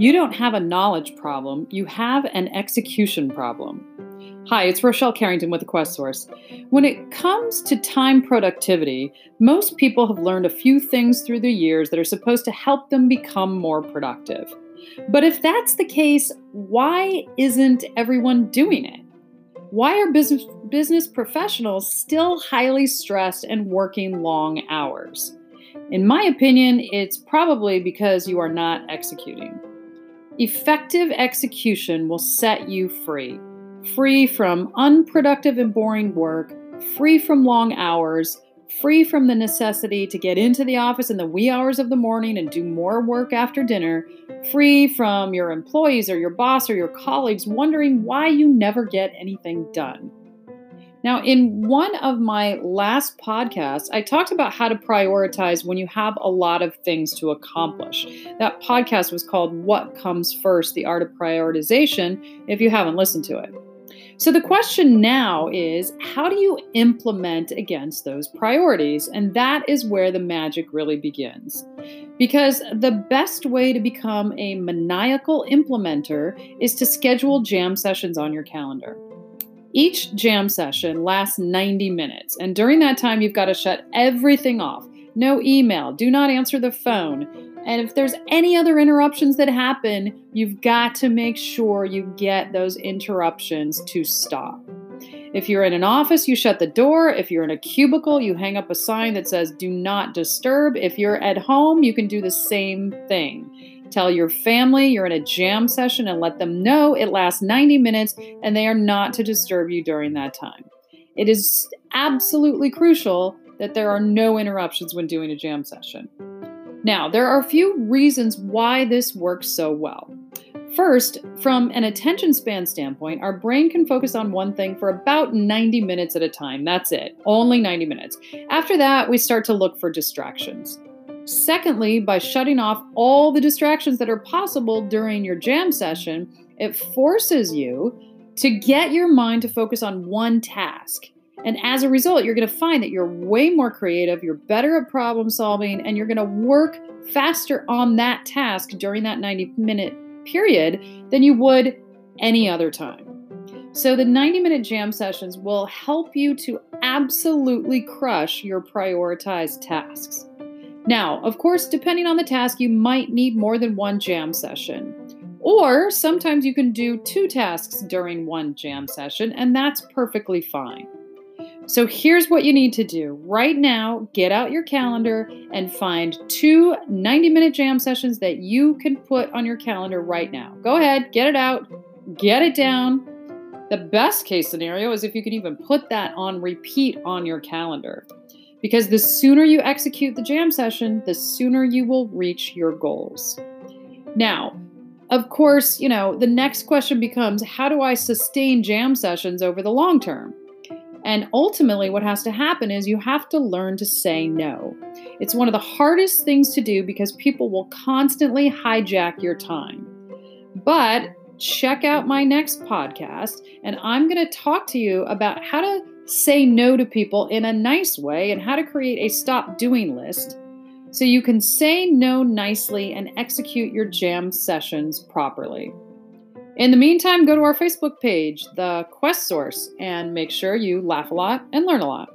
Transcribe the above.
You don't have a knowledge problem, you have an execution problem. Hi, it's Rochelle Carrington with the Quest Source. When it comes to time productivity, most people have learned a few things through the years that are supposed to help them become more productive. But if that's the case, why isn't everyone doing it? Why are business, business professionals still highly stressed and working long hours? In my opinion, it's probably because you are not executing. Effective execution will set you free free from unproductive and boring work, free from long hours, free from the necessity to get into the office in the wee hours of the morning and do more work after dinner, free from your employees or your boss or your colleagues wondering why you never get anything done. Now, in one of my last podcasts, I talked about how to prioritize when you have a lot of things to accomplish. That podcast was called What Comes First The Art of Prioritization, if you haven't listened to it. So the question now is how do you implement against those priorities? And that is where the magic really begins. Because the best way to become a maniacal implementer is to schedule jam sessions on your calendar. Each jam session lasts 90 minutes, and during that time, you've got to shut everything off. No email, do not answer the phone, and if there's any other interruptions that happen, you've got to make sure you get those interruptions to stop. If you're in an office, you shut the door. If you're in a cubicle, you hang up a sign that says do not disturb. If you're at home, you can do the same thing. Tell your family you're in a jam session and let them know it lasts 90 minutes and they are not to disturb you during that time. It is absolutely crucial that there are no interruptions when doing a jam session. Now, there are a few reasons why this works so well. First, from an attention span standpoint, our brain can focus on one thing for about 90 minutes at a time. That's it, only 90 minutes. After that, we start to look for distractions. Secondly, by shutting off all the distractions that are possible during your jam session, it forces you to get your mind to focus on one task. And as a result, you're going to find that you're way more creative, you're better at problem solving, and you're going to work faster on that task during that 90 minute period than you would any other time. So, the 90 minute jam sessions will help you to absolutely crush your prioritized tasks. Now, of course, depending on the task, you might need more than one jam session. Or sometimes you can do two tasks during one jam session, and that's perfectly fine. So here's what you need to do. Right now, get out your calendar and find two 90 minute jam sessions that you can put on your calendar right now. Go ahead, get it out, get it down. The best case scenario is if you can even put that on repeat on your calendar. Because the sooner you execute the jam session, the sooner you will reach your goals. Now, of course, you know, the next question becomes how do I sustain jam sessions over the long term? And ultimately, what has to happen is you have to learn to say no. It's one of the hardest things to do because people will constantly hijack your time. But check out my next podcast, and I'm going to talk to you about how to say no to people in a nice way and how to create a stop doing list so you can say no nicely and execute your jam sessions properly. In the meantime, go to our Facebook page, The Quest Source, and make sure you laugh a lot and learn a lot.